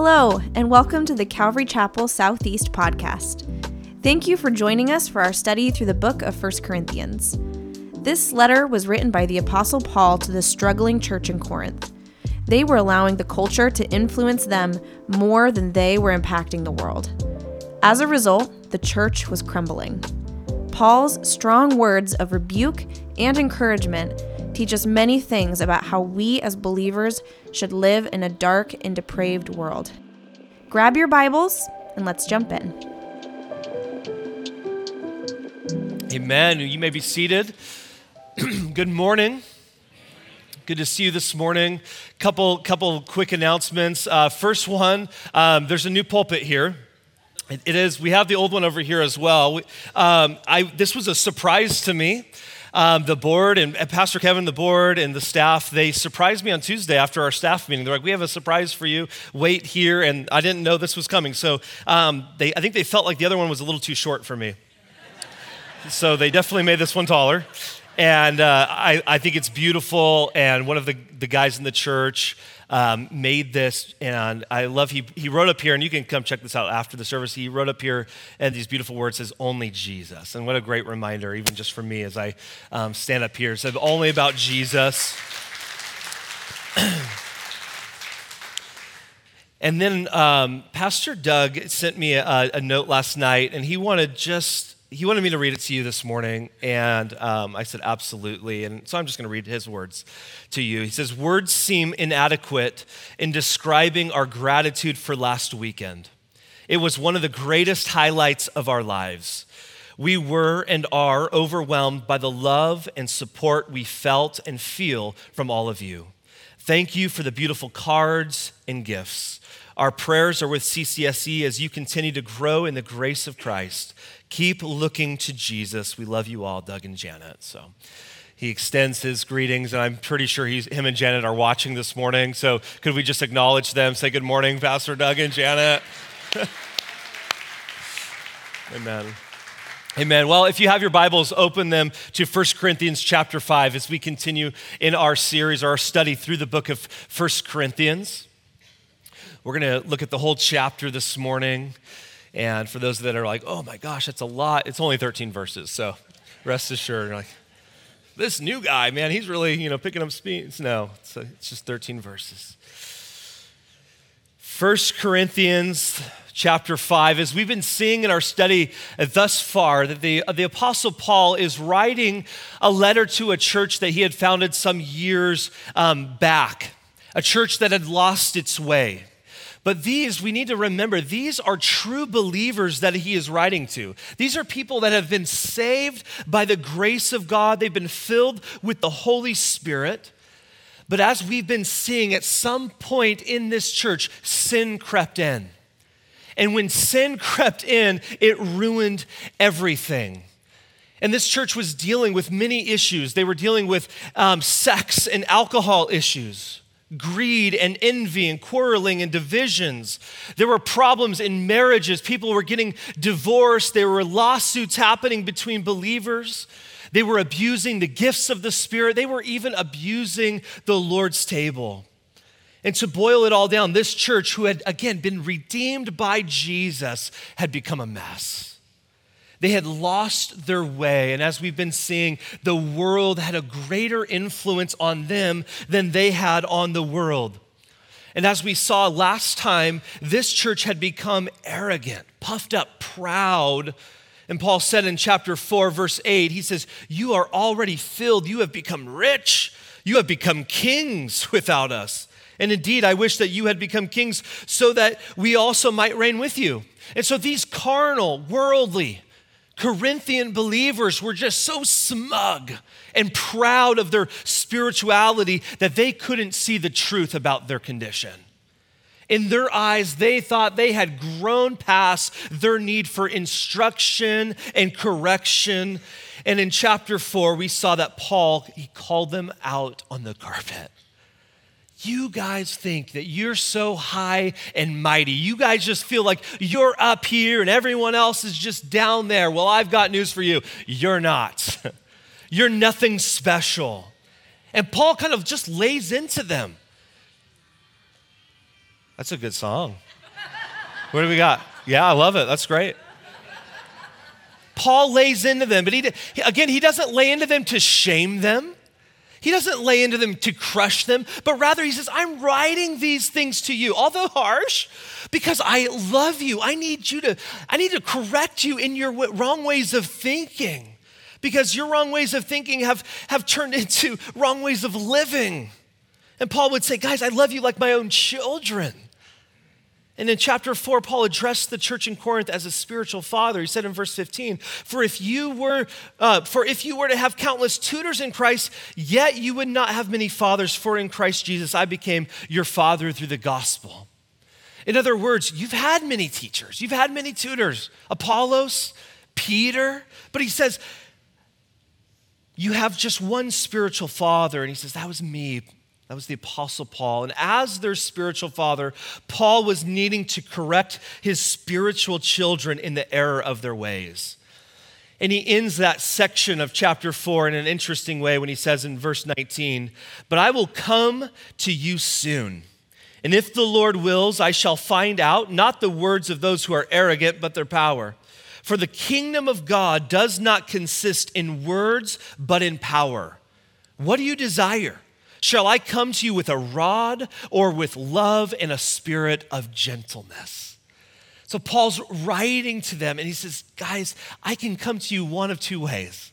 Hello, and welcome to the Calvary Chapel Southeast podcast. Thank you for joining us for our study through the book of 1 Corinthians. This letter was written by the Apostle Paul to the struggling church in Corinth. They were allowing the culture to influence them more than they were impacting the world. As a result, the church was crumbling. Paul's strong words of rebuke and encouragement teach us many things about how we as believers should live in a dark and depraved world. Grab your Bibles and let's jump in. Amen. You may be seated. Good morning. Good to see you this morning. Couple, couple quick announcements. Uh, first one, um, there's a new pulpit here. It, it is. We have the old one over here as well. We, um, I, this was a surprise to me. Um, the board and, Pastor Kevin, the board and the staff, they surprised me on Tuesday after our staff meeting. They're like, "We have a surprise for you. Wait here." And I didn't know this was coming, so um, they, I think they felt like the other one was a little too short for me. so they definitely made this one taller. And uh, I, I think it's beautiful. And one of the, the guys in the church um, made this. And I love, he, he wrote up here, and you can come check this out after the service. He wrote up here, and these beautiful words says, Only Jesus. And what a great reminder, even just for me as I um, stand up here. Said, Only about Jesus. And then um, Pastor Doug sent me a, a, note last night, and he wanted just he wanted me to read it to you this morning, and um, I said, absolutely. And so I'm just going to read his words to you. He says, Words seem inadequate in describing our gratitude for last weekend. It was one of the greatest highlights of our lives. We were and are overwhelmed by the love and support we felt and feel from all of you. Thank you for the beautiful cards and gifts. Our prayers are with CCSE as you continue to grow in the grace of Christ. Keep looking to Jesus. We love you all, Doug and Janet. So he extends his greetings, and I'm pretty sure he's, him and Janet are watching this morning. So could we just acknowledge them? Say good morning, Pastor Doug and Janet. Amen. Amen. Well, if you have your Bibles, open them to 1 Corinthians chapter 5 as we continue in our series, our study through the book of 1 Corinthians. We're going to look at the whole chapter this morning. And for those that are like, oh my gosh, that's a lot, it's only 13 verses. So rest assured, like, this new guy, man, he's really, you know, picking up speeds. No, it's, a, it's just 13 verses. First Corinthians chapter 5, as we've been seeing in our study thus far, that the, the Apostle Paul is writing a letter to a church that he had founded some years um, back, a church that had lost its way. But these, we need to remember, these are true believers that he is writing to. These are people that have been saved by the grace of God, they've been filled with the Holy Spirit. But as we've been seeing, at some point in this church, sin crept in. And when sin crept in, it ruined everything. And this church was dealing with many issues. They were dealing with um, sex and alcohol issues greed and envy and quarreling and divisions. There were problems in marriages. People were getting divorced. There were lawsuits happening between believers. They were abusing the gifts of the Spirit. They were even abusing the Lord's table. And to boil it all down, this church, who had again been redeemed by Jesus, had become a mess. They had lost their way. And as we've been seeing, the world had a greater influence on them than they had on the world. And as we saw last time, this church had become arrogant, puffed up, proud. And Paul said in chapter 4, verse 8, he says, You are already filled. You have become rich. You have become kings without us. And indeed, I wish that you had become kings so that we also might reign with you. And so these carnal, worldly, Corinthian believers were just so smug and proud of their spirituality that they couldn't see the truth about their condition. In their eyes, they thought they had grown past their need for instruction and correction. And in chapter four, we saw that Paul, he called them out on the carpet. You guys think that you're so high and mighty. You guys just feel like you're up here and everyone else is just down there. Well, I've got news for you. You're not. you're nothing special. And Paul kind of just lays into them. That's a good song. What do we got? Yeah, I love it. That's great. Paul lays into them, but he, again, he doesn't lay into them to shame them. He doesn't lay into them to crush them, but rather he says, I'm writing these things to you, although harsh, because I love you. I need you to, I need to correct you in your wrong ways of thinking. Because your wrong ways of thinking have, have turned into wrong ways of living. And Paul would say, Guys, I love you like my own children. And in chapter 4, Paul addressed the church in Corinth as a spiritual father. He said in verse 15, For if you were, uh, for if you were to have countless tutors in Christ, yet you would not have many fathers, for in Christ Jesus I became your father through the gospel. In other words, you've had many teachers, you've had many tutors, Apollos, Peter, but he says, you have just one spiritual father. And he says, That was me. That was the Apostle Paul. And as their spiritual father, Paul was needing to correct his spiritual children in the error of their ways. And he ends that section of chapter 4 in an interesting way when he says in verse 19, But I will come to you soon. And if the Lord wills, I shall find out not the words of those who are arrogant, but their power. For the kingdom of God does not consist in words, but in power. What do you desire? Shall I come to you with a rod or with love and a spirit of gentleness? So Paul's writing to them and he says, Guys, I can come to you one of two ways.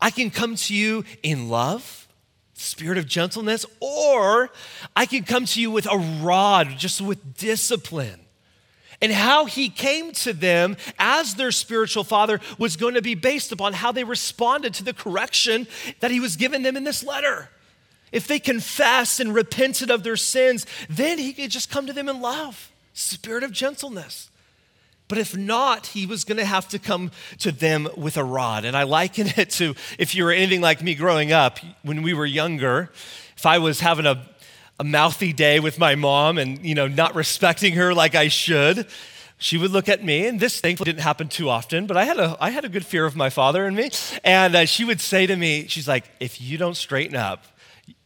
I can come to you in love, spirit of gentleness, or I can come to you with a rod, just with discipline. And how he came to them as their spiritual father was going to be based upon how they responded to the correction that he was giving them in this letter if they confessed and repented of their sins, then he could just come to them in love, spirit of gentleness. But if not, he was going to have to come to them with a rod. And I liken it to if you were anything like me growing up, when we were younger, if I was having a, a mouthy day with my mom and, you know, not respecting her like I should, she would look at me, and this thankfully didn't happen too often, but I had a, I had a good fear of my father and me. And uh, she would say to me, she's like, if you don't straighten up,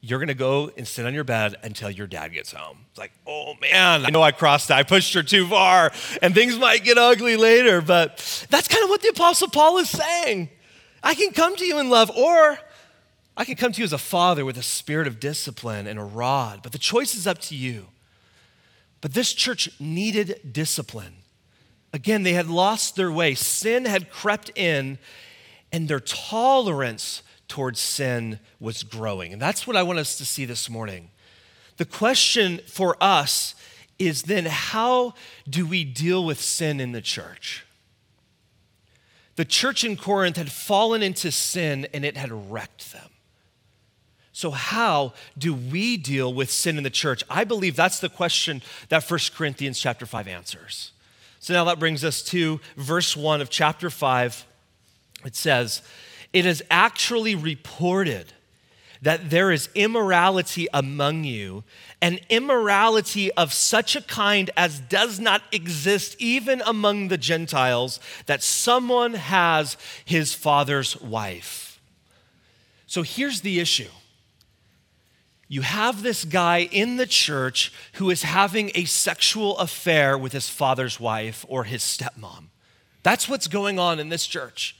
you're going to go and sit on your bed until your dad gets home. It's like, oh man, I know I crossed. I pushed her too far, and things might get ugly later. But that's kind of what the Apostle Paul is saying. I can come to you in love, or I can come to you as a father with a spirit of discipline and a rod. But the choice is up to you. But this church needed discipline. Again, they had lost their way, sin had crept in, and their tolerance towards sin was growing. And that's what I want us to see this morning. The question for us is then how do we deal with sin in the church? The church in Corinth had fallen into sin and it had wrecked them. So, how do we deal with sin in the church? I believe that's the question that 1 Corinthians chapter 5 answers. So, now that brings us to verse 1 of chapter 5. It says, it is actually reported that there is immorality among you, an immorality of such a kind as does not exist even among the Gentiles, that someone has his father's wife. So here's the issue. You have this guy in the church who is having a sexual affair with his father's wife or his stepmom. That's what's going on in this church.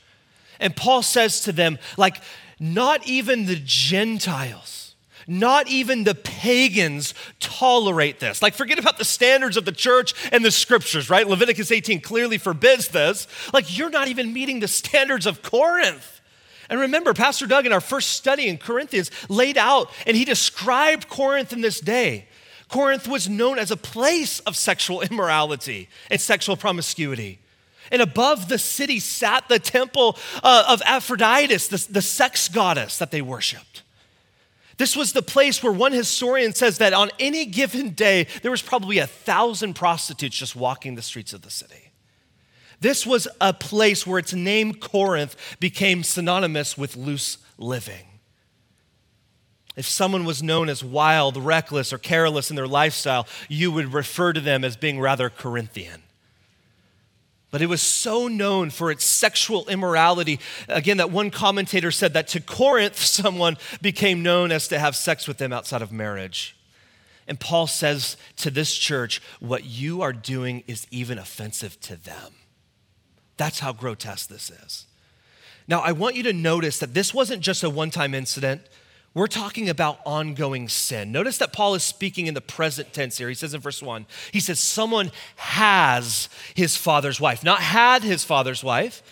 And Paul says to them, like, not even the Gentiles, not even the pagans tolerate this. Like, forget about the standards of the church and the scriptures, right? Leviticus 18 clearly forbids this. Like, you're not even meeting the standards of Corinth. And remember, Pastor Doug in our first study in Corinthians laid out and he described Corinth in this day. Corinth was known as a place of sexual immorality and sexual promiscuity. And above the city sat the temple uh, of Aphrodite, the, the sex goddess that they worshiped. This was the place where one historian says that on any given day, there was probably a thousand prostitutes just walking the streets of the city. This was a place where its name, Corinth, became synonymous with loose living. If someone was known as wild, reckless, or careless in their lifestyle, you would refer to them as being rather Corinthian. But it was so known for its sexual immorality. Again, that one commentator said that to Corinth, someone became known as to have sex with them outside of marriage. And Paul says to this church, what you are doing is even offensive to them. That's how grotesque this is. Now, I want you to notice that this wasn't just a one time incident. We're talking about ongoing sin. Notice that Paul is speaking in the present tense here. He says in verse 1, he says, Someone has his father's wife, not had his father's wife,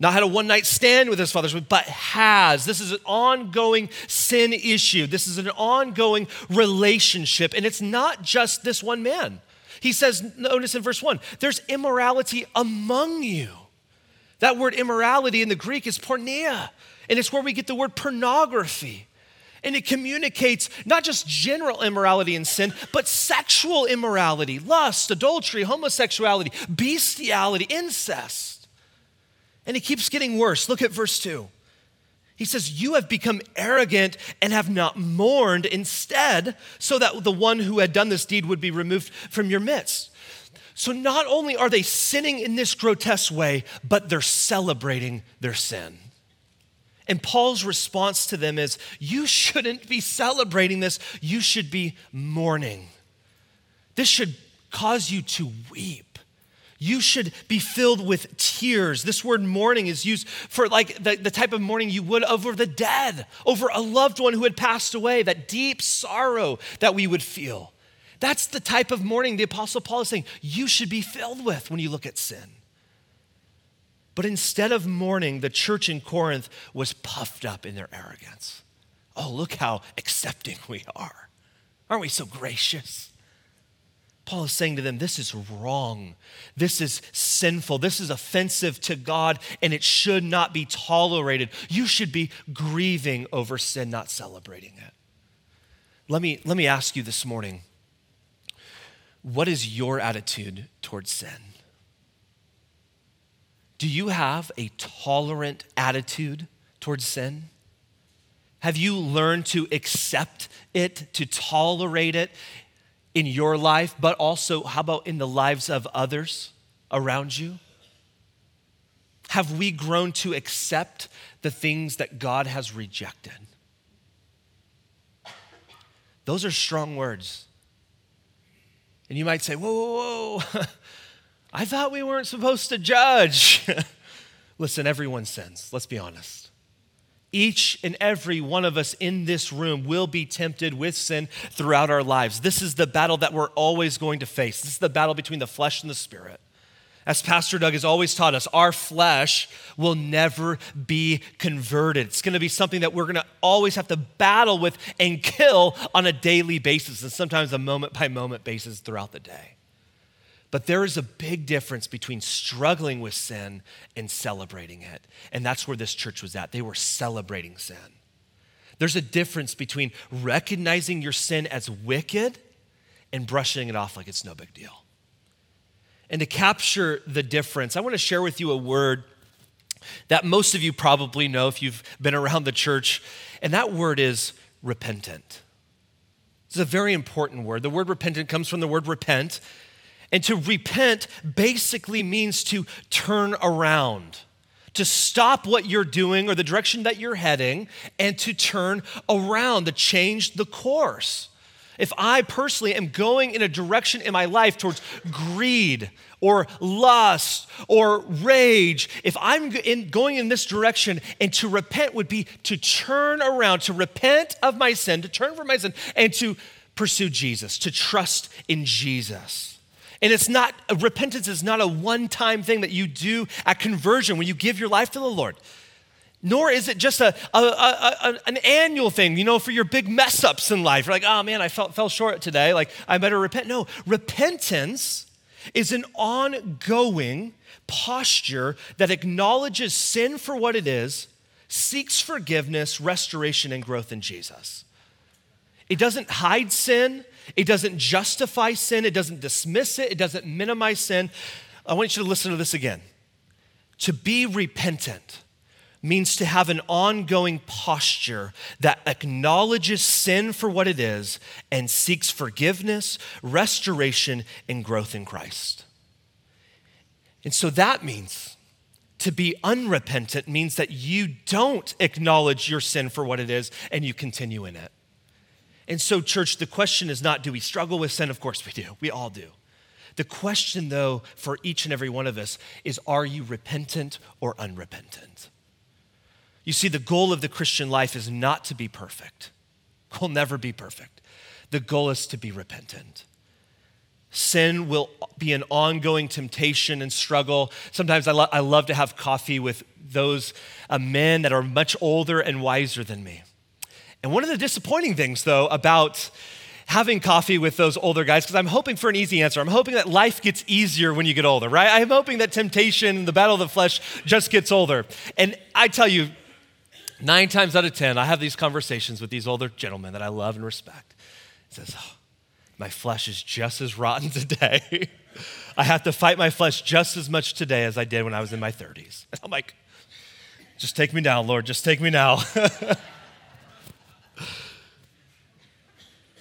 not had a one night stand with his father's wife, but has. This is an ongoing sin issue. This is an ongoing relationship. And it's not just this one man. He says, notice in verse 1, there's immorality among you. That word immorality in the Greek is porneia, and it's where we get the word pornography. And it communicates not just general immorality and sin, but sexual immorality, lust, adultery, homosexuality, bestiality, incest. And it keeps getting worse. Look at verse 2. He says, You have become arrogant and have not mourned instead, so that the one who had done this deed would be removed from your midst. So not only are they sinning in this grotesque way, but they're celebrating their sin. And Paul's response to them is you shouldn't be celebrating this, you should be mourning. This should cause you to weep. You should be filled with tears. This word mourning is used for like the, the type of mourning you would over the dead, over a loved one who had passed away, that deep sorrow that we would feel. That's the type of mourning the Apostle Paul is saying you should be filled with when you look at sin. But instead of mourning, the church in Corinth was puffed up in their arrogance. Oh, look how accepting we are. Aren't we so gracious? Paul is saying to them, This is wrong. This is sinful. This is offensive to God, and it should not be tolerated. You should be grieving over sin, not celebrating it. Let me, let me ask you this morning what is your attitude towards sin? Do you have a tolerant attitude towards sin? Have you learned to accept it, to tolerate it in your life, but also, how about in the lives of others around you? Have we grown to accept the things that God has rejected? Those are strong words. And you might say, whoa, whoa, whoa. I thought we weren't supposed to judge. Listen, everyone sins, let's be honest. Each and every one of us in this room will be tempted with sin throughout our lives. This is the battle that we're always going to face. This is the battle between the flesh and the spirit. As Pastor Doug has always taught us, our flesh will never be converted. It's going to be something that we're going to always have to battle with and kill on a daily basis, and sometimes a moment by moment basis throughout the day. But there is a big difference between struggling with sin and celebrating it. And that's where this church was at. They were celebrating sin. There's a difference between recognizing your sin as wicked and brushing it off like it's no big deal. And to capture the difference, I want to share with you a word that most of you probably know if you've been around the church, and that word is repentant. It's a very important word. The word repentant comes from the word repent, and to repent basically means to turn around, to stop what you're doing or the direction that you're heading, and to turn around, to change the course. If I personally am going in a direction in my life towards greed or lust or rage, if I'm in, going in this direction, and to repent would be to turn around, to repent of my sin, to turn from my sin, and to pursue Jesus, to trust in Jesus. And it's not, repentance is not a one time thing that you do at conversion when you give your life to the Lord. Nor is it just a, a, a, an annual thing, you know, for your big mess ups in life. You're like, oh man, I fell, fell short today. Like, I better repent. No, repentance is an ongoing posture that acknowledges sin for what it is, seeks forgiveness, restoration, and growth in Jesus. It doesn't hide sin, it doesn't justify sin, it doesn't dismiss it, it doesn't minimize sin. I want you to listen to this again. To be repentant means to have an ongoing posture that acknowledges sin for what it is and seeks forgiveness, restoration, and growth in Christ. And so that means to be unrepentant means that you don't acknowledge your sin for what it is and you continue in it. And so, church, the question is not do we struggle with sin? Of course we do. We all do. The question, though, for each and every one of us is are you repentant or unrepentant? You see, the goal of the Christian life is not to be perfect. We'll never be perfect. The goal is to be repentant. Sin will be an ongoing temptation and struggle. Sometimes I, lo- I love to have coffee with those uh, men that are much older and wiser than me. And one of the disappointing things, though, about having coffee with those older guys, because I'm hoping for an easy answer. I'm hoping that life gets easier when you get older, right? I'm hoping that temptation, the battle of the flesh, just gets older. And I tell you, nine times out of 10, I have these conversations with these older gentlemen that I love and respect. It says, oh, my flesh is just as rotten today. I have to fight my flesh just as much today as I did when I was in my 30s. And I'm like, just take me now, Lord, just take me now.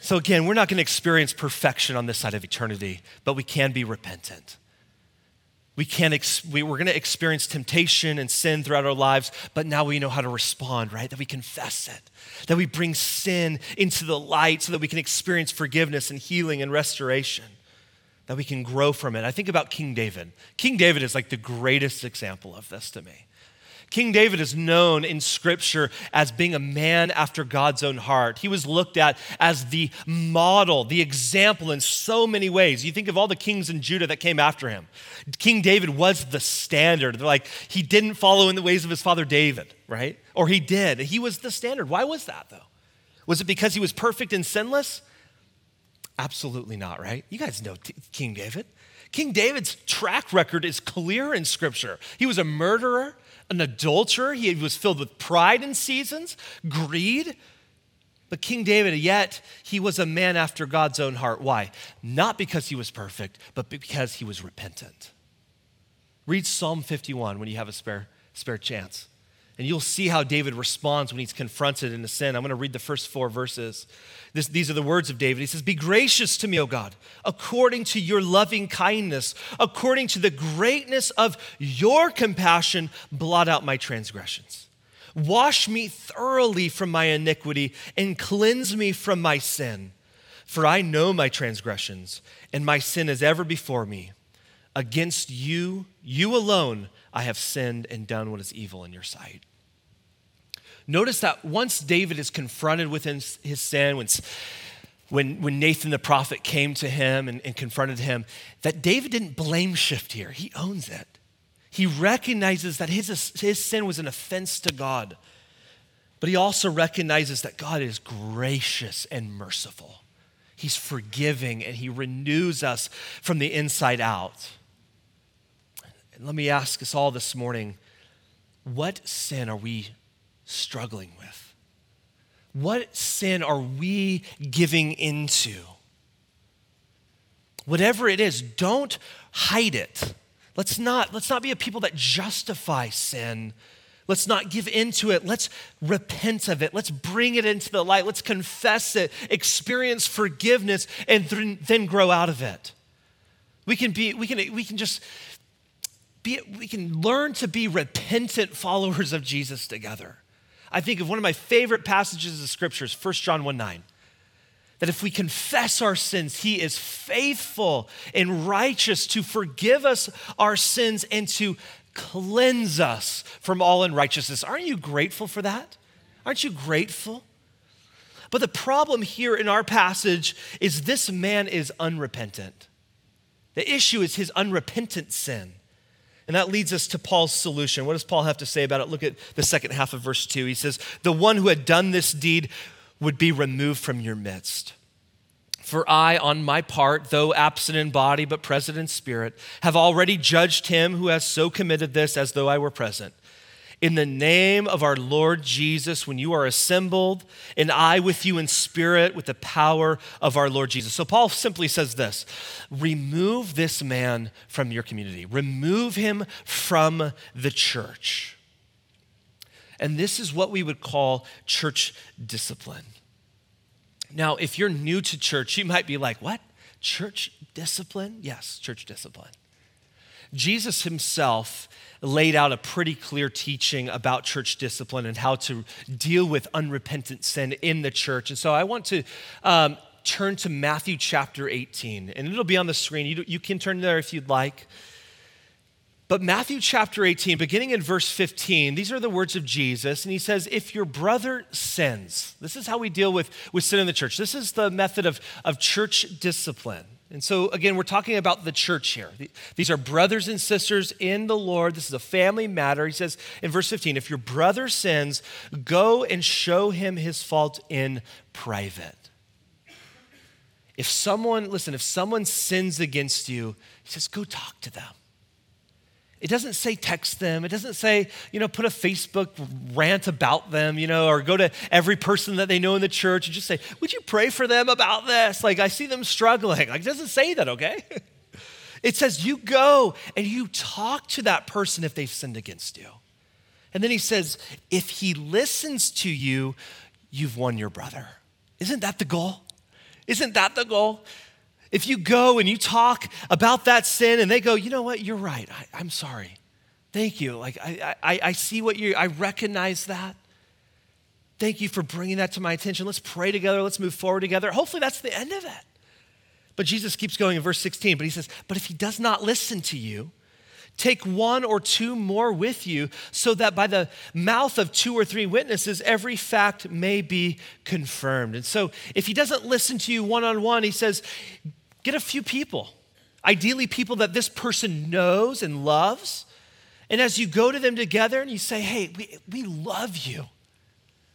So, again, we're not going to experience perfection on this side of eternity, but we can be repentant. We can ex- we, we're going to experience temptation and sin throughout our lives, but now we know how to respond, right? That we confess it, that we bring sin into the light so that we can experience forgiveness and healing and restoration, that we can grow from it. I think about King David. King David is like the greatest example of this to me. King David is known in Scripture as being a man after God's own heart. He was looked at as the model, the example in so many ways. You think of all the kings in Judah that came after him. King David was the standard. They're like, he didn't follow in the ways of his father David, right? Or he did. He was the standard. Why was that, though? Was it because he was perfect and sinless? Absolutely not, right? You guys know King David. King David's track record is clear in Scripture. He was a murderer, an adulterer. He was filled with pride in seasons, greed. But King David, yet, he was a man after God's own heart. Why? Not because he was perfect, but because he was repentant. Read Psalm 51 when you have a spare, spare chance. And you'll see how David responds when he's confronted in a sin. I'm going to read the first four verses. This, these are the words of David. He says, Be gracious to me, O God, according to your loving kindness, according to the greatness of your compassion, blot out my transgressions. Wash me thoroughly from my iniquity and cleanse me from my sin. For I know my transgressions, and my sin is ever before me. Against you, you alone, I have sinned and done what is evil in your sight. Notice that once David is confronted with his, sin, when, when, Nathan the prophet came to him and, and confronted him, that David didn't blame shift here. He owns it. He recognizes that his, his sin was an offense to God, but he also recognizes that God is gracious and merciful. He's forgiving and he renews us from the inside out. Let me ask us all this morning what sin are we struggling with? What sin are we giving into? Whatever it is, don't hide it. Let's not, let's not be a people that justify sin. Let's not give into it. Let's repent of it. Let's bring it into the light. Let's confess it, experience forgiveness, and then grow out of it. We can be, we can, we can just be, we can learn to be repentant followers of Jesus together. I think of one of my favorite passages of scriptures, 1 John 1 9. That if we confess our sins, he is faithful and righteous to forgive us our sins and to cleanse us from all unrighteousness. Aren't you grateful for that? Aren't you grateful? But the problem here in our passage is this man is unrepentant. The issue is his unrepentant sin. And that leads us to Paul's solution. What does Paul have to say about it? Look at the second half of verse 2. He says, The one who had done this deed would be removed from your midst. For I, on my part, though absent in body but present in spirit, have already judged him who has so committed this as though I were present in the name of our Lord Jesus when you are assembled, and I with you in spirit with the power of our Lord Jesus. So Paul simply says this remove this man from your community, remove him from the church. And this is what we would call church discipline. Now, if you're new to church, you might be like, what? Church discipline? Yes, church discipline. Jesus himself laid out a pretty clear teaching about church discipline and how to deal with unrepentant sin in the church. And so I want to um, turn to Matthew chapter 18, and it'll be on the screen. You, you can turn there if you'd like. But Matthew chapter 18, beginning in verse 15, these are the words of Jesus. And he says, If your brother sins, this is how we deal with, with sin in the church. This is the method of, of church discipline. And so, again, we're talking about the church here. These are brothers and sisters in the Lord. This is a family matter. He says in verse 15, If your brother sins, go and show him his fault in private. If someone, listen, if someone sins against you, he says, go talk to them. It doesn't say text them. It doesn't say, you know, put a Facebook rant about them, you know, or go to every person that they know in the church and just say, would you pray for them about this? Like, I see them struggling. Like, it doesn't say that, okay? It says you go and you talk to that person if they've sinned against you. And then he says, if he listens to you, you've won your brother. Isn't that the goal? Isn't that the goal? If you go and you talk about that sin and they go, you know what, you're right, I, am sorry. Thank you. Like, I, I, I see what you, I recognize that. Thank you for bringing that to my attention. Let's pray together. Let's move forward together. Hopefully, that's the end of it. But Jesus keeps going in verse 16, but he says, But if he does not listen to you, Take one or two more with you, so that by the mouth of two or three witnesses, every fact may be confirmed. And so, if he doesn't listen to you one on one, he says, Get a few people, ideally, people that this person knows and loves. And as you go to them together and you say, hey, we, we love you.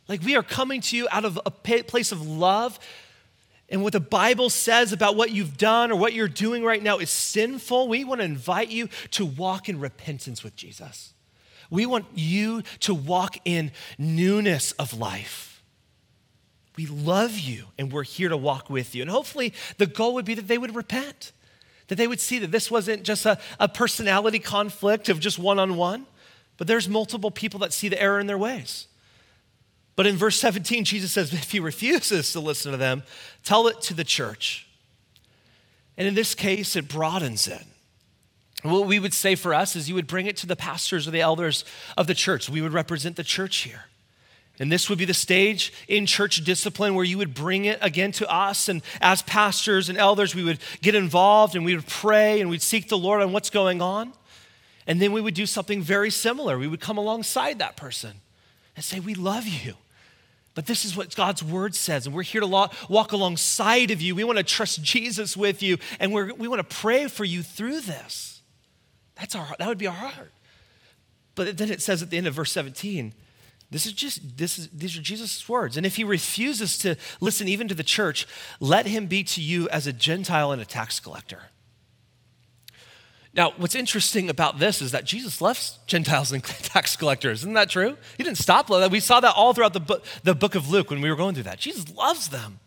Like we are coming to you out of a place of love. And what the Bible says about what you've done or what you're doing right now is sinful. We want to invite you to walk in repentance with Jesus. We want you to walk in newness of life. We love you and we're here to walk with you. And hopefully, the goal would be that they would repent, that they would see that this wasn't just a, a personality conflict of just one on one, but there's multiple people that see the error in their ways. But in verse 17, Jesus says, if he refuses to listen to them, tell it to the church. And in this case, it broadens it. What we would say for us is you would bring it to the pastors or the elders of the church. We would represent the church here. And this would be the stage in church discipline where you would bring it again to us. And as pastors and elders, we would get involved and we would pray and we'd seek the Lord on what's going on. And then we would do something very similar. We would come alongside that person and say, We love you. But this is what God's word says. And we're here to walk alongside of you. We want to trust Jesus with you. And we want to pray for you through this. That's our, that would be our heart. But then it says at the end of verse 17, this is just this is these are Jesus' words. And if he refuses to listen even to the church, let him be to you as a Gentile and a tax collector. Now, what's interesting about this is that Jesus loves Gentiles and tax collectors. Isn't that true? He didn't stop. We saw that all throughout the book, the book of Luke when we were going through that. Jesus loves them.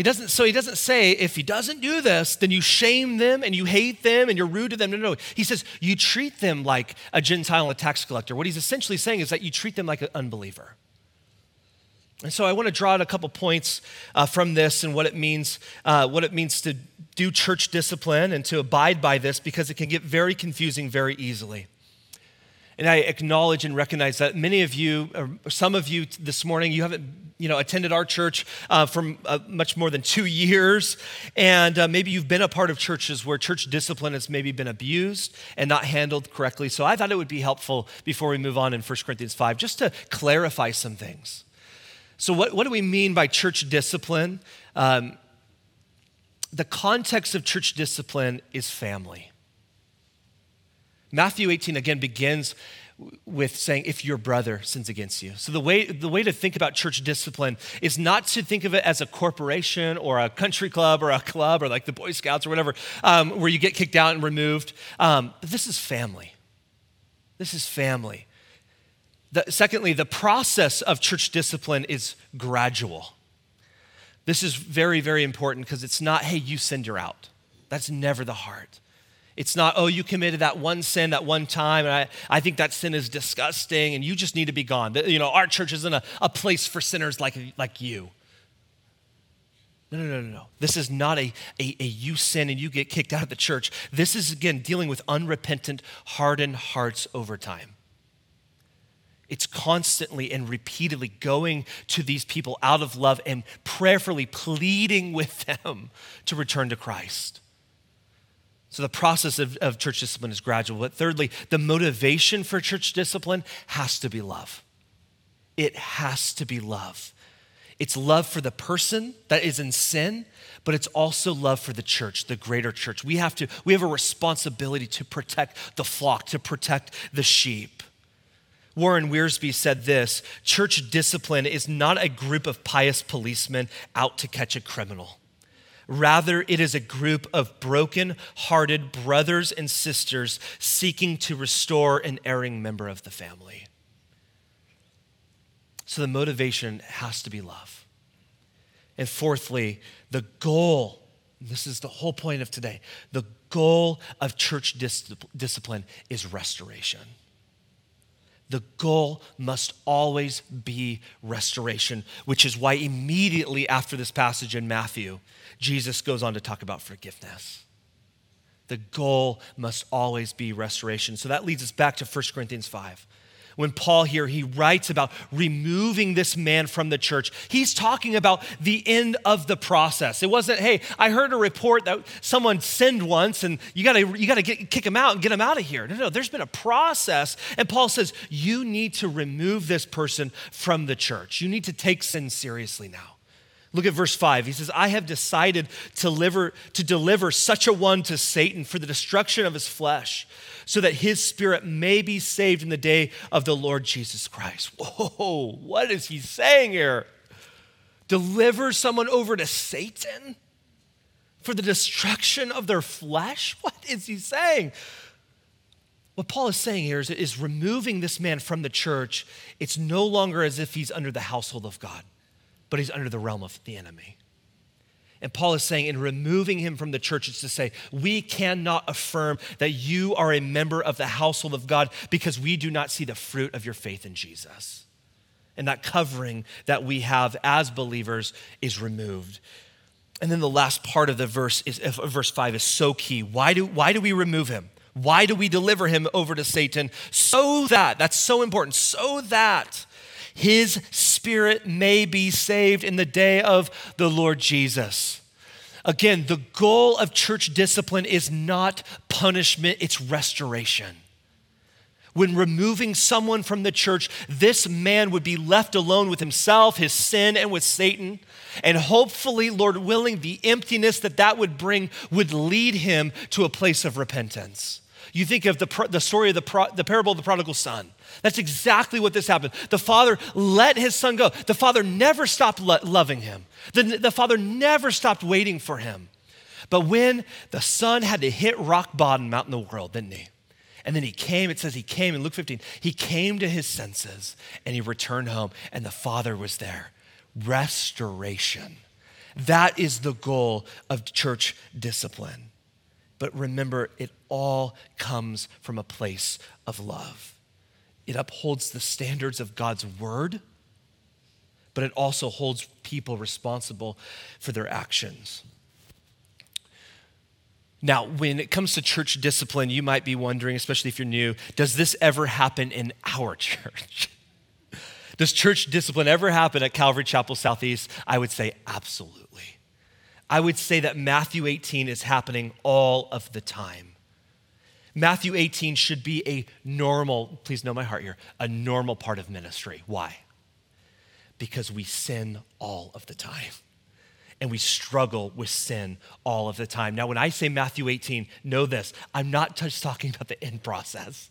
He doesn't, so he doesn't say, if he doesn't do this, then you shame them and you hate them and you're rude to them. No, no, no. He says, you treat them like a Gentile and a tax collector. What he's essentially saying is that you treat them like an unbeliever. And so I want to draw out a couple points uh, from this and what it means, uh, what it means to do church discipline and to abide by this because it can get very confusing very easily. And I acknowledge and recognize that many of you, or some of you this morning, you haven't you know, attended our church uh, for uh, much more than two years. And uh, maybe you've been a part of churches where church discipline has maybe been abused and not handled correctly. So I thought it would be helpful before we move on in 1 Corinthians 5 just to clarify some things. So, what, what do we mean by church discipline? Um, the context of church discipline is family. Matthew 18 again begins with saying if your brother sins against you. So the way the way to think about church discipline is not to think of it as a corporation or a country club or a club or like the Boy Scouts or whatever, um, where you get kicked out and removed. Um, but this is family. This is family. The, secondly, the process of church discipline is gradual. This is very, very important because it's not, hey, you send her out. That's never the heart. It's not, oh, you committed that one sin that one time, and I, I think that sin is disgusting, and you just need to be gone. You know, our church isn't a, a place for sinners like, like you. No, no, no, no, no. This is not a, a, a you sin and you get kicked out of the church. This is, again, dealing with unrepentant, hardened hearts over time. It's constantly and repeatedly going to these people out of love and prayerfully pleading with them to return to Christ. So the process of, of church discipline is gradual. But thirdly, the motivation for church discipline has to be love. It has to be love. It's love for the person that is in sin, but it's also love for the church, the greater church. We have to, we have a responsibility to protect the flock, to protect the sheep. Warren Wiersbe said this church discipline is not a group of pious policemen out to catch a criminal. Rather, it is a group of broken hearted brothers and sisters seeking to restore an erring member of the family. So the motivation has to be love. And fourthly, the goal this is the whole point of today the goal of church dis- discipline is restoration. The goal must always be restoration, which is why immediately after this passage in Matthew, Jesus goes on to talk about forgiveness. The goal must always be restoration. So that leads us back to 1 Corinthians 5 when Paul here he writes about removing this man from the church, he's talking about the end of the process. It wasn't, hey, I heard a report that someone sinned once and you gotta you gotta kick him out and get him out of here. No, no, there's been a process. And Paul says, you need to remove this person from the church. You need to take sin seriously now. Look at verse 5. He says, I have decided to deliver, to deliver such a one to Satan for the destruction of his flesh, so that his spirit may be saved in the day of the Lord Jesus Christ. Whoa, what is he saying here? Deliver someone over to Satan for the destruction of their flesh? What is he saying? What Paul is saying here is, is removing this man from the church. It's no longer as if he's under the household of God but he's under the realm of the enemy. And Paul is saying, in removing him from the church, it's to say, we cannot affirm that you are a member of the household of God because we do not see the fruit of your faith in Jesus. And that covering that we have as believers is removed. And then the last part of the verse is verse 5 is so key. Why do, why do we remove him? Why do we deliver him over to Satan? So that, that's so important, so that his spirit may be saved in the day of the Lord Jesus. Again, the goal of church discipline is not punishment, it's restoration. When removing someone from the church, this man would be left alone with himself, his sin, and with Satan. And hopefully, Lord willing, the emptiness that that would bring would lead him to a place of repentance. You think of the, the story of the, the parable of the prodigal son. That's exactly what this happened. The father let his son go. The father never stopped lo- loving him, the, the father never stopped waiting for him. But when the son had to hit rock bottom out in the world, didn't he? And then he came, it says he came in Luke 15, he came to his senses and he returned home, and the father was there. Restoration. That is the goal of church discipline. But remember, it all comes from a place of love. It upholds the standards of God's word, but it also holds people responsible for their actions. Now, when it comes to church discipline, you might be wondering, especially if you're new, does this ever happen in our church? does church discipline ever happen at Calvary Chapel Southeast? I would say absolutely. I would say that Matthew 18 is happening all of the time. Matthew 18 should be a normal, please know my heart here, a normal part of ministry. Why? Because we sin all of the time. And we struggle with sin all of the time. Now, when I say Matthew 18, know this I'm not just talking about the end process.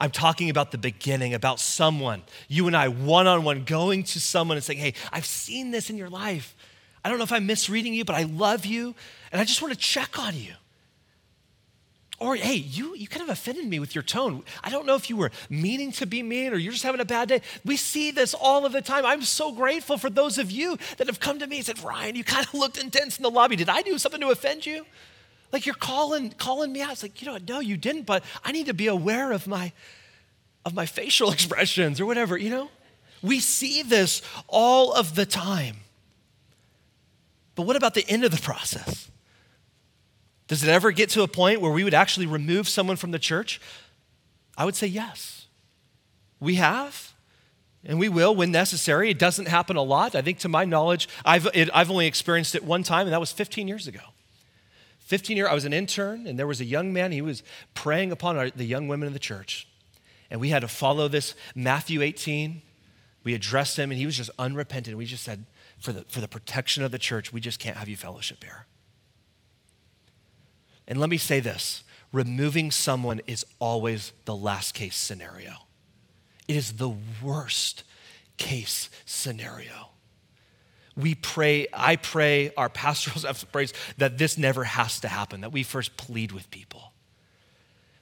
I'm talking about the beginning, about someone, you and I, one on one, going to someone and saying, Hey, I've seen this in your life. I don't know if I'm misreading you, but I love you and I just want to check on you. Or, hey, you, you kind of offended me with your tone. I don't know if you were meaning to be mean or you're just having a bad day. We see this all of the time. I'm so grateful for those of you that have come to me and said, Ryan, you kind of looked intense in the lobby. Did I do something to offend you? Like you're calling, calling me out. It's like, you know, no, you didn't, but I need to be aware of my of my facial expressions or whatever, you know? We see this all of the time. But what about the end of the process? Does it ever get to a point where we would actually remove someone from the church? I would say yes. We have, and we will when necessary. It doesn't happen a lot. I think, to my knowledge, I've, it, I've only experienced it one time, and that was 15 years ago. 15 years, I was an intern, and there was a young man, he was preying upon our, the young women in the church. And we had to follow this Matthew 18. We addressed him, and he was just unrepentant. We just said, for the, for the protection of the church, we just can't have you fellowship here. And let me say this removing someone is always the last case scenario, it is the worst case scenario we pray, I pray, our pastoral staff prays that this never has to happen, that we first plead with people.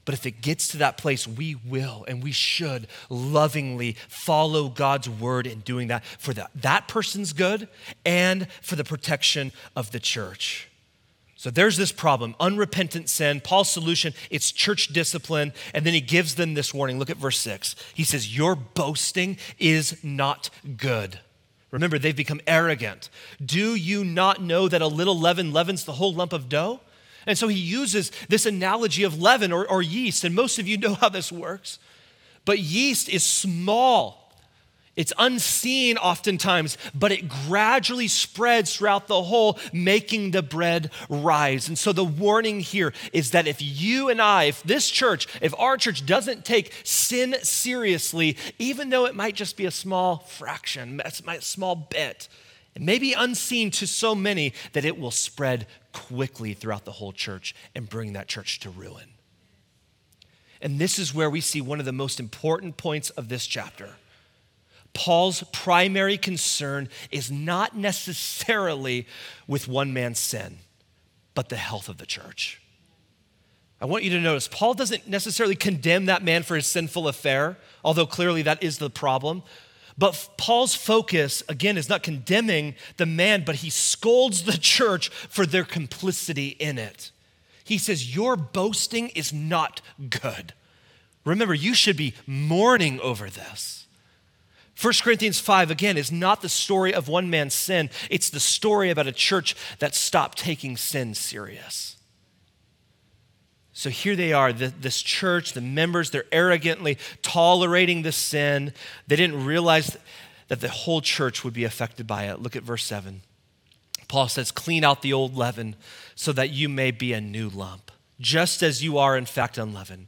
But if it gets to that place, we will and we should lovingly follow God's word in doing that for that, that person's good and for the protection of the church. So there's this problem unrepentant sin. Paul's solution, it's church discipline. And then he gives them this warning. Look at verse six. He says, Your boasting is not good. Remember, they've become arrogant. Do you not know that a little leaven leavens the whole lump of dough? And so he uses this analogy of leaven or, or yeast, and most of you know how this works. But yeast is small it's unseen oftentimes, but it gradually spreads throughout the whole, making the bread rise. And so the warning here is that if you and I, if this church, if our church doesn't take sin seriously, even though it might just be a small fraction, a small bit, it may be unseen to so many that it will spread quickly throughout the whole church and bring that church to ruin. And this is where we see one of the most important points of this chapter Paul's primary concern is not necessarily with one man's sin, but the health of the church. I want you to notice, Paul doesn't necessarily condemn that man for his sinful affair, although clearly that is the problem. But Paul's focus, again, is not condemning the man, but he scolds the church for their complicity in it. He says, Your boasting is not good. Remember, you should be mourning over this. 1 Corinthians 5, again, is not the story of one man's sin. It's the story about a church that stopped taking sin serious. So here they are, the, this church, the members, they're arrogantly tolerating the sin. They didn't realize that the whole church would be affected by it. Look at verse 7. Paul says, Clean out the old leaven so that you may be a new lump, just as you are, in fact, unleavened.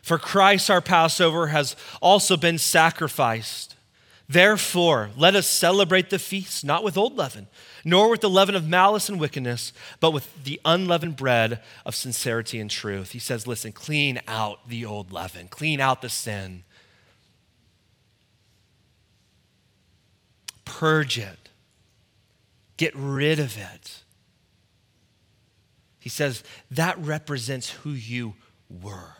For Christ, our Passover, has also been sacrificed. Therefore, let us celebrate the feast, not with old leaven, nor with the leaven of malice and wickedness, but with the unleavened bread of sincerity and truth. He says, listen, clean out the old leaven, clean out the sin, purge it, get rid of it. He says, that represents who you were.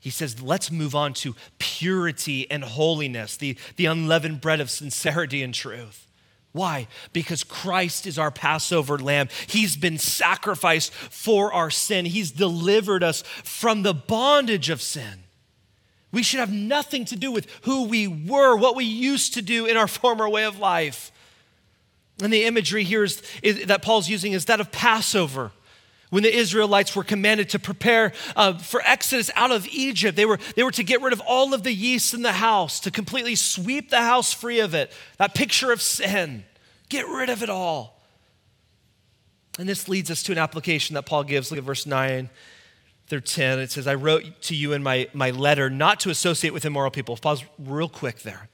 He says, let's move on to purity and holiness, the, the unleavened bread of sincerity and truth. Why? Because Christ is our Passover lamb. He's been sacrificed for our sin. He's delivered us from the bondage of sin. We should have nothing to do with who we were, what we used to do in our former way of life. And the imagery here is, is that Paul's using is that of Passover when the Israelites were commanded to prepare uh, for Exodus out of Egypt, they were, they were to get rid of all of the yeast in the house, to completely sweep the house free of it. That picture of sin. Get rid of it all. And this leads us to an application that Paul gives. Look at verse 9 through 10. It says, I wrote to you in my, my letter not to associate with immoral people. Pause real quick there.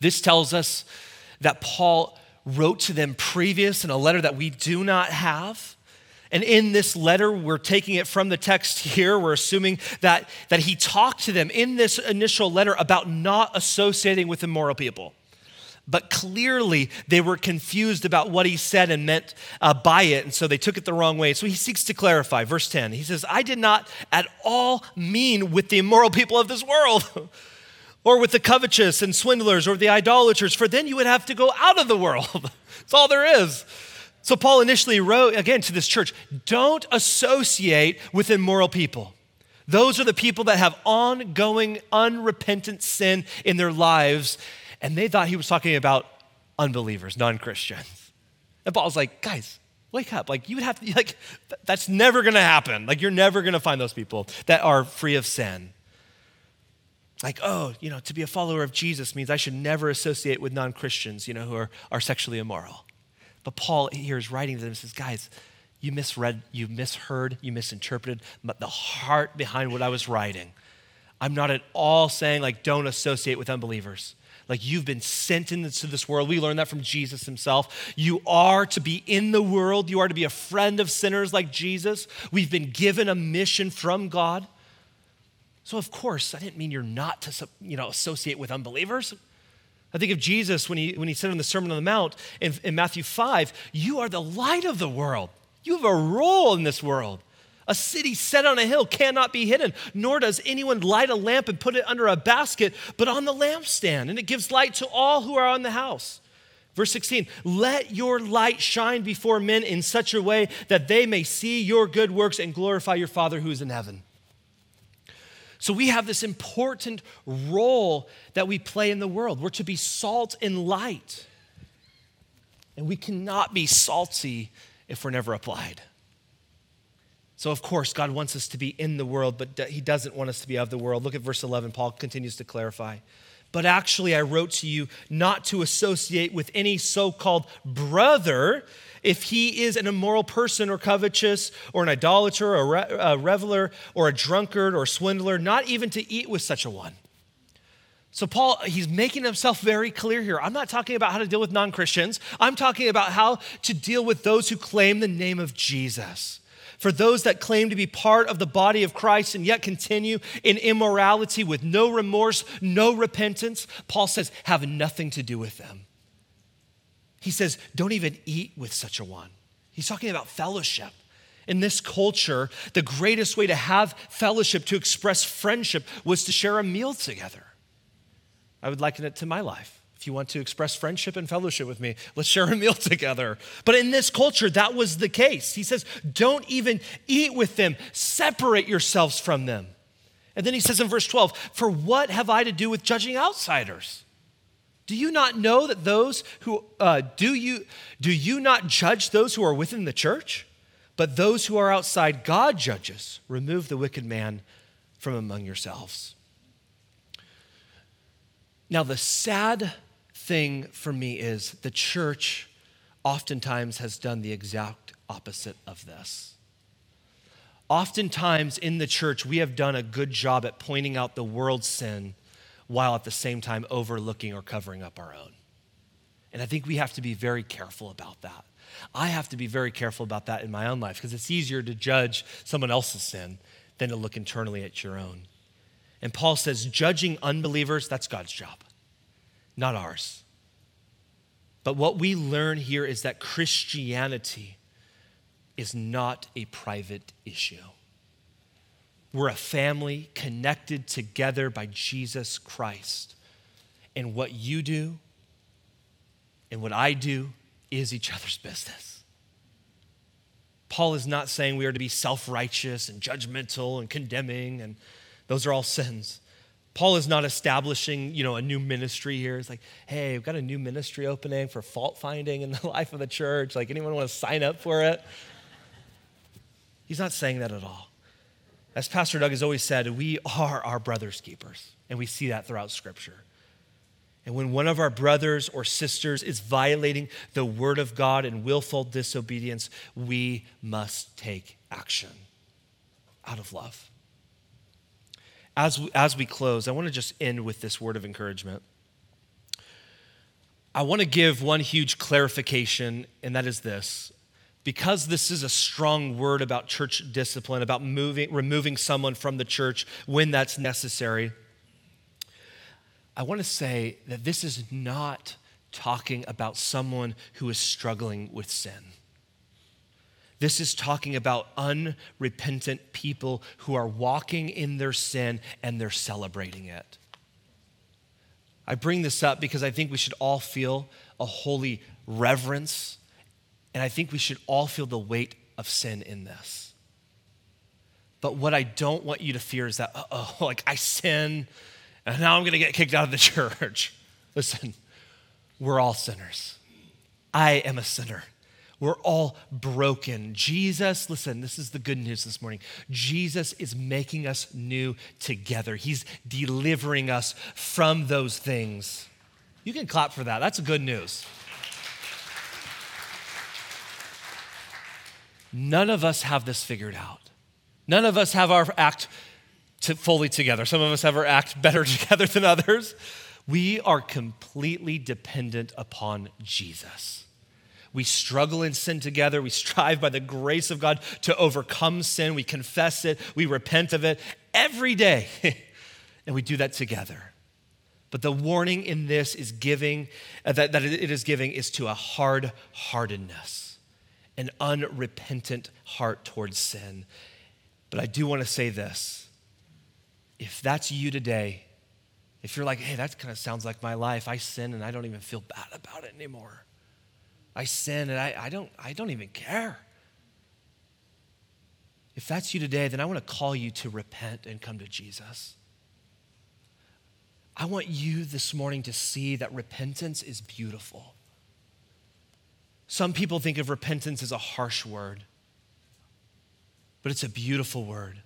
This tells us that Paul wrote to them previous in a letter that we do not have and in this letter, we're taking it from the text here. We're assuming that, that he talked to them in this initial letter about not associating with immoral people. But clearly, they were confused about what he said and meant uh, by it, and so they took it the wrong way. So he seeks to clarify. Verse 10, he says, I did not at all mean with the immoral people of this world. or with the covetous and swindlers or the idolaters, for then you would have to go out of the world. That's all there is. So Paul initially wrote again to this church don't associate with immoral people. Those are the people that have ongoing, unrepentant sin in their lives. And they thought he was talking about unbelievers, non Christians. And Paul's like, guys, wake up. Like, you would have to, like, that's never gonna happen. Like, you're never gonna find those people that are free of sin. Like, oh, you know, to be a follower of Jesus means I should never associate with non Christians, you know, who are, are sexually immoral. But Paul here is writing to them and says, guys, you misread, you misheard, you misinterpreted but the heart behind what I was writing. I'm not at all saying, like, don't associate with unbelievers. Like, you've been sent into this world. We learned that from Jesus himself. You are to be in the world, you are to be a friend of sinners like Jesus. We've been given a mission from God. So, of course, I didn't mean you're not to you know, associate with unbelievers. I think of Jesus when he, when he said in the Sermon on the Mount in, in Matthew 5, You are the light of the world. You have a role in this world. A city set on a hill cannot be hidden, nor does anyone light a lamp and put it under a basket, but on the lampstand, and it gives light to all who are on the house. Verse 16, let your light shine before men in such a way that they may see your good works and glorify your Father who is in heaven. So we have this important role that we play in the world. We're to be salt and light. And we cannot be salty if we're never applied. So, of course, God wants us to be in the world, but He doesn't want us to be of the world. Look at verse 11. Paul continues to clarify. But actually, I wrote to you not to associate with any so called brother if he is an immoral person or covetous or an idolater or a reveler or a drunkard or a swindler, not even to eat with such a one. So, Paul, he's making himself very clear here. I'm not talking about how to deal with non Christians, I'm talking about how to deal with those who claim the name of Jesus. For those that claim to be part of the body of Christ and yet continue in immorality with no remorse, no repentance, Paul says, have nothing to do with them. He says, don't even eat with such a one. He's talking about fellowship. In this culture, the greatest way to have fellowship, to express friendship, was to share a meal together. I would liken it to my life. If you want to express friendship and fellowship with me, let's share a meal together. But in this culture, that was the case. He says, don't even eat with them, separate yourselves from them. And then he says in verse 12, For what have I to do with judging outsiders? Do you not know that those who uh, do you do you not judge those who are within the church? But those who are outside, God judges. Remove the wicked man from among yourselves. Now, the sad thing for me is the church oftentimes has done the exact opposite of this. Oftentimes in the church, we have done a good job at pointing out the world's sin while at the same time overlooking or covering up our own. And I think we have to be very careful about that. I have to be very careful about that in my own life because it's easier to judge someone else's sin than to look internally at your own. And Paul says, judging unbelievers, that's God's job, not ours. But what we learn here is that Christianity is not a private issue. We're a family connected together by Jesus Christ. And what you do and what I do is each other's business. Paul is not saying we are to be self righteous and judgmental and condemning, and those are all sins. Paul is not establishing, you know, a new ministry here. It's like, hey, we've got a new ministry opening for fault finding in the life of the church. Like, anyone want to sign up for it? He's not saying that at all. As Pastor Doug has always said, we are our brother's keepers, and we see that throughout Scripture. And when one of our brothers or sisters is violating the word of God in willful disobedience, we must take action out of love. As we, as we close, I want to just end with this word of encouragement. I want to give one huge clarification, and that is this because this is a strong word about church discipline, about moving, removing someone from the church when that's necessary, I want to say that this is not talking about someone who is struggling with sin. This is talking about unrepentant people who are walking in their sin and they're celebrating it. I bring this up because I think we should all feel a holy reverence and I think we should all feel the weight of sin in this. But what I don't want you to fear is that, oh, like I sin and now I'm going to get kicked out of the church. Listen, we're all sinners. I am a sinner. We're all broken. Jesus, listen, this is the good news this morning. Jesus is making us new together. He's delivering us from those things. You can clap for that. That's good news. None of us have this figured out. None of us have our act to fully together. Some of us have our act better together than others. We are completely dependent upon Jesus. We struggle in sin together. We strive by the grace of God to overcome sin. We confess it. We repent of it every day. and we do that together. But the warning in this is giving, uh, that, that it is giving is to a hard heartedness, an unrepentant heart towards sin. But I do want to say this if that's you today, if you're like, hey, that kind of sounds like my life, I sin and I don't even feel bad about it anymore. I sin and I, I, don't, I don't even care. If that's you today, then I want to call you to repent and come to Jesus. I want you this morning to see that repentance is beautiful. Some people think of repentance as a harsh word, but it's a beautiful word.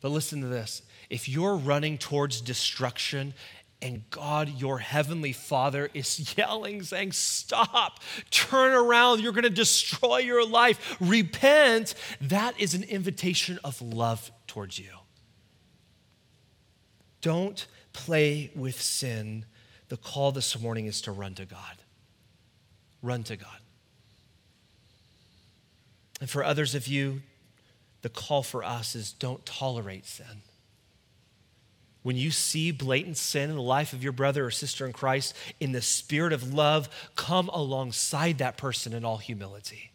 But listen to this if you're running towards destruction and God, your heavenly Father, is yelling, saying, Stop, turn around, you're gonna destroy your life, repent, that is an invitation of love towards you. Don't play with sin. The call this morning is to run to God. Run to God. And for others of you, the call for us is don't tolerate sin. When you see blatant sin in the life of your brother or sister in Christ, in the spirit of love, come alongside that person in all humility.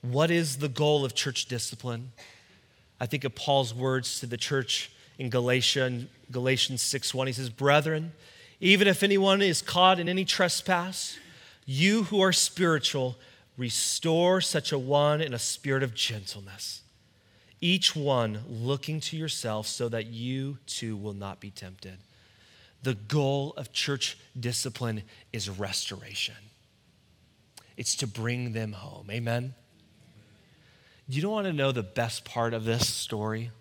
What is the goal of church discipline? I think of Paul's words to the church in Galatia, Galatians 6:1. He says, "Brethren, even if anyone is caught in any trespass, you who are spiritual, restore such a one in a spirit of gentleness." Each one looking to yourself so that you too will not be tempted. The goal of church discipline is restoration, it's to bring them home. Amen? You don't want to know the best part of this story?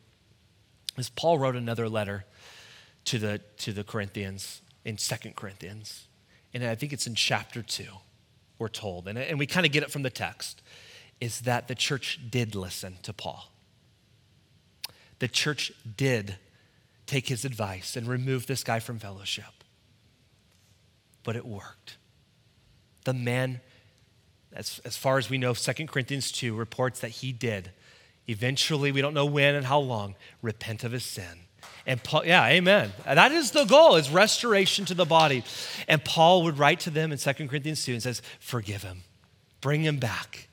Is Paul wrote another letter to the, to the Corinthians in Second Corinthians. And I think it's in chapter 2, we're told. And, and we kind of get it from the text, is that the church did listen to Paul the church did take his advice and remove this guy from fellowship. But it worked. The man, as, as far as we know, 2 Corinthians 2 reports that he did. Eventually, we don't know when and how long, repent of his sin. And Paul, yeah, amen. That is the goal, is restoration to the body. And Paul would write to them in 2 Corinthians 2 and says, forgive him, bring him back.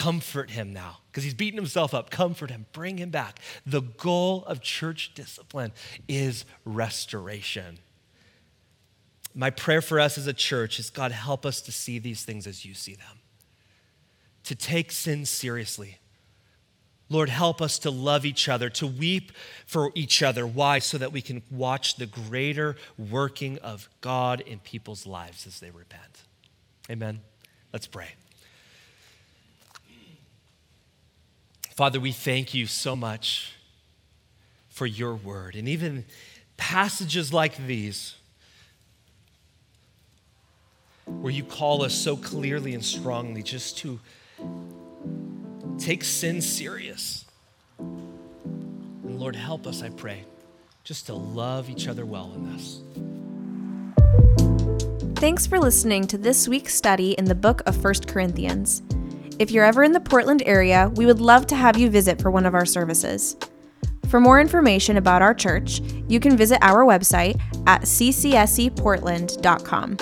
Comfort him now because he's beating himself up. Comfort him, bring him back. The goal of church discipline is restoration. My prayer for us as a church is God, help us to see these things as you see them, to take sin seriously. Lord, help us to love each other, to weep for each other. Why? So that we can watch the greater working of God in people's lives as they repent. Amen. Let's pray. Father, we thank you so much for your word. And even passages like these, where you call us so clearly and strongly just to take sin serious. And Lord, help us, I pray, just to love each other well in this. Thanks for listening to this week's study in the book of 1 Corinthians. If you're ever in the Portland area, we would love to have you visit for one of our services. For more information about our church, you can visit our website at ccseportland.com.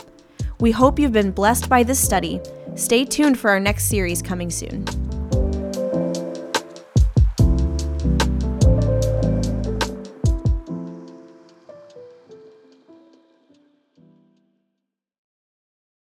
We hope you've been blessed by this study. Stay tuned for our next series coming soon.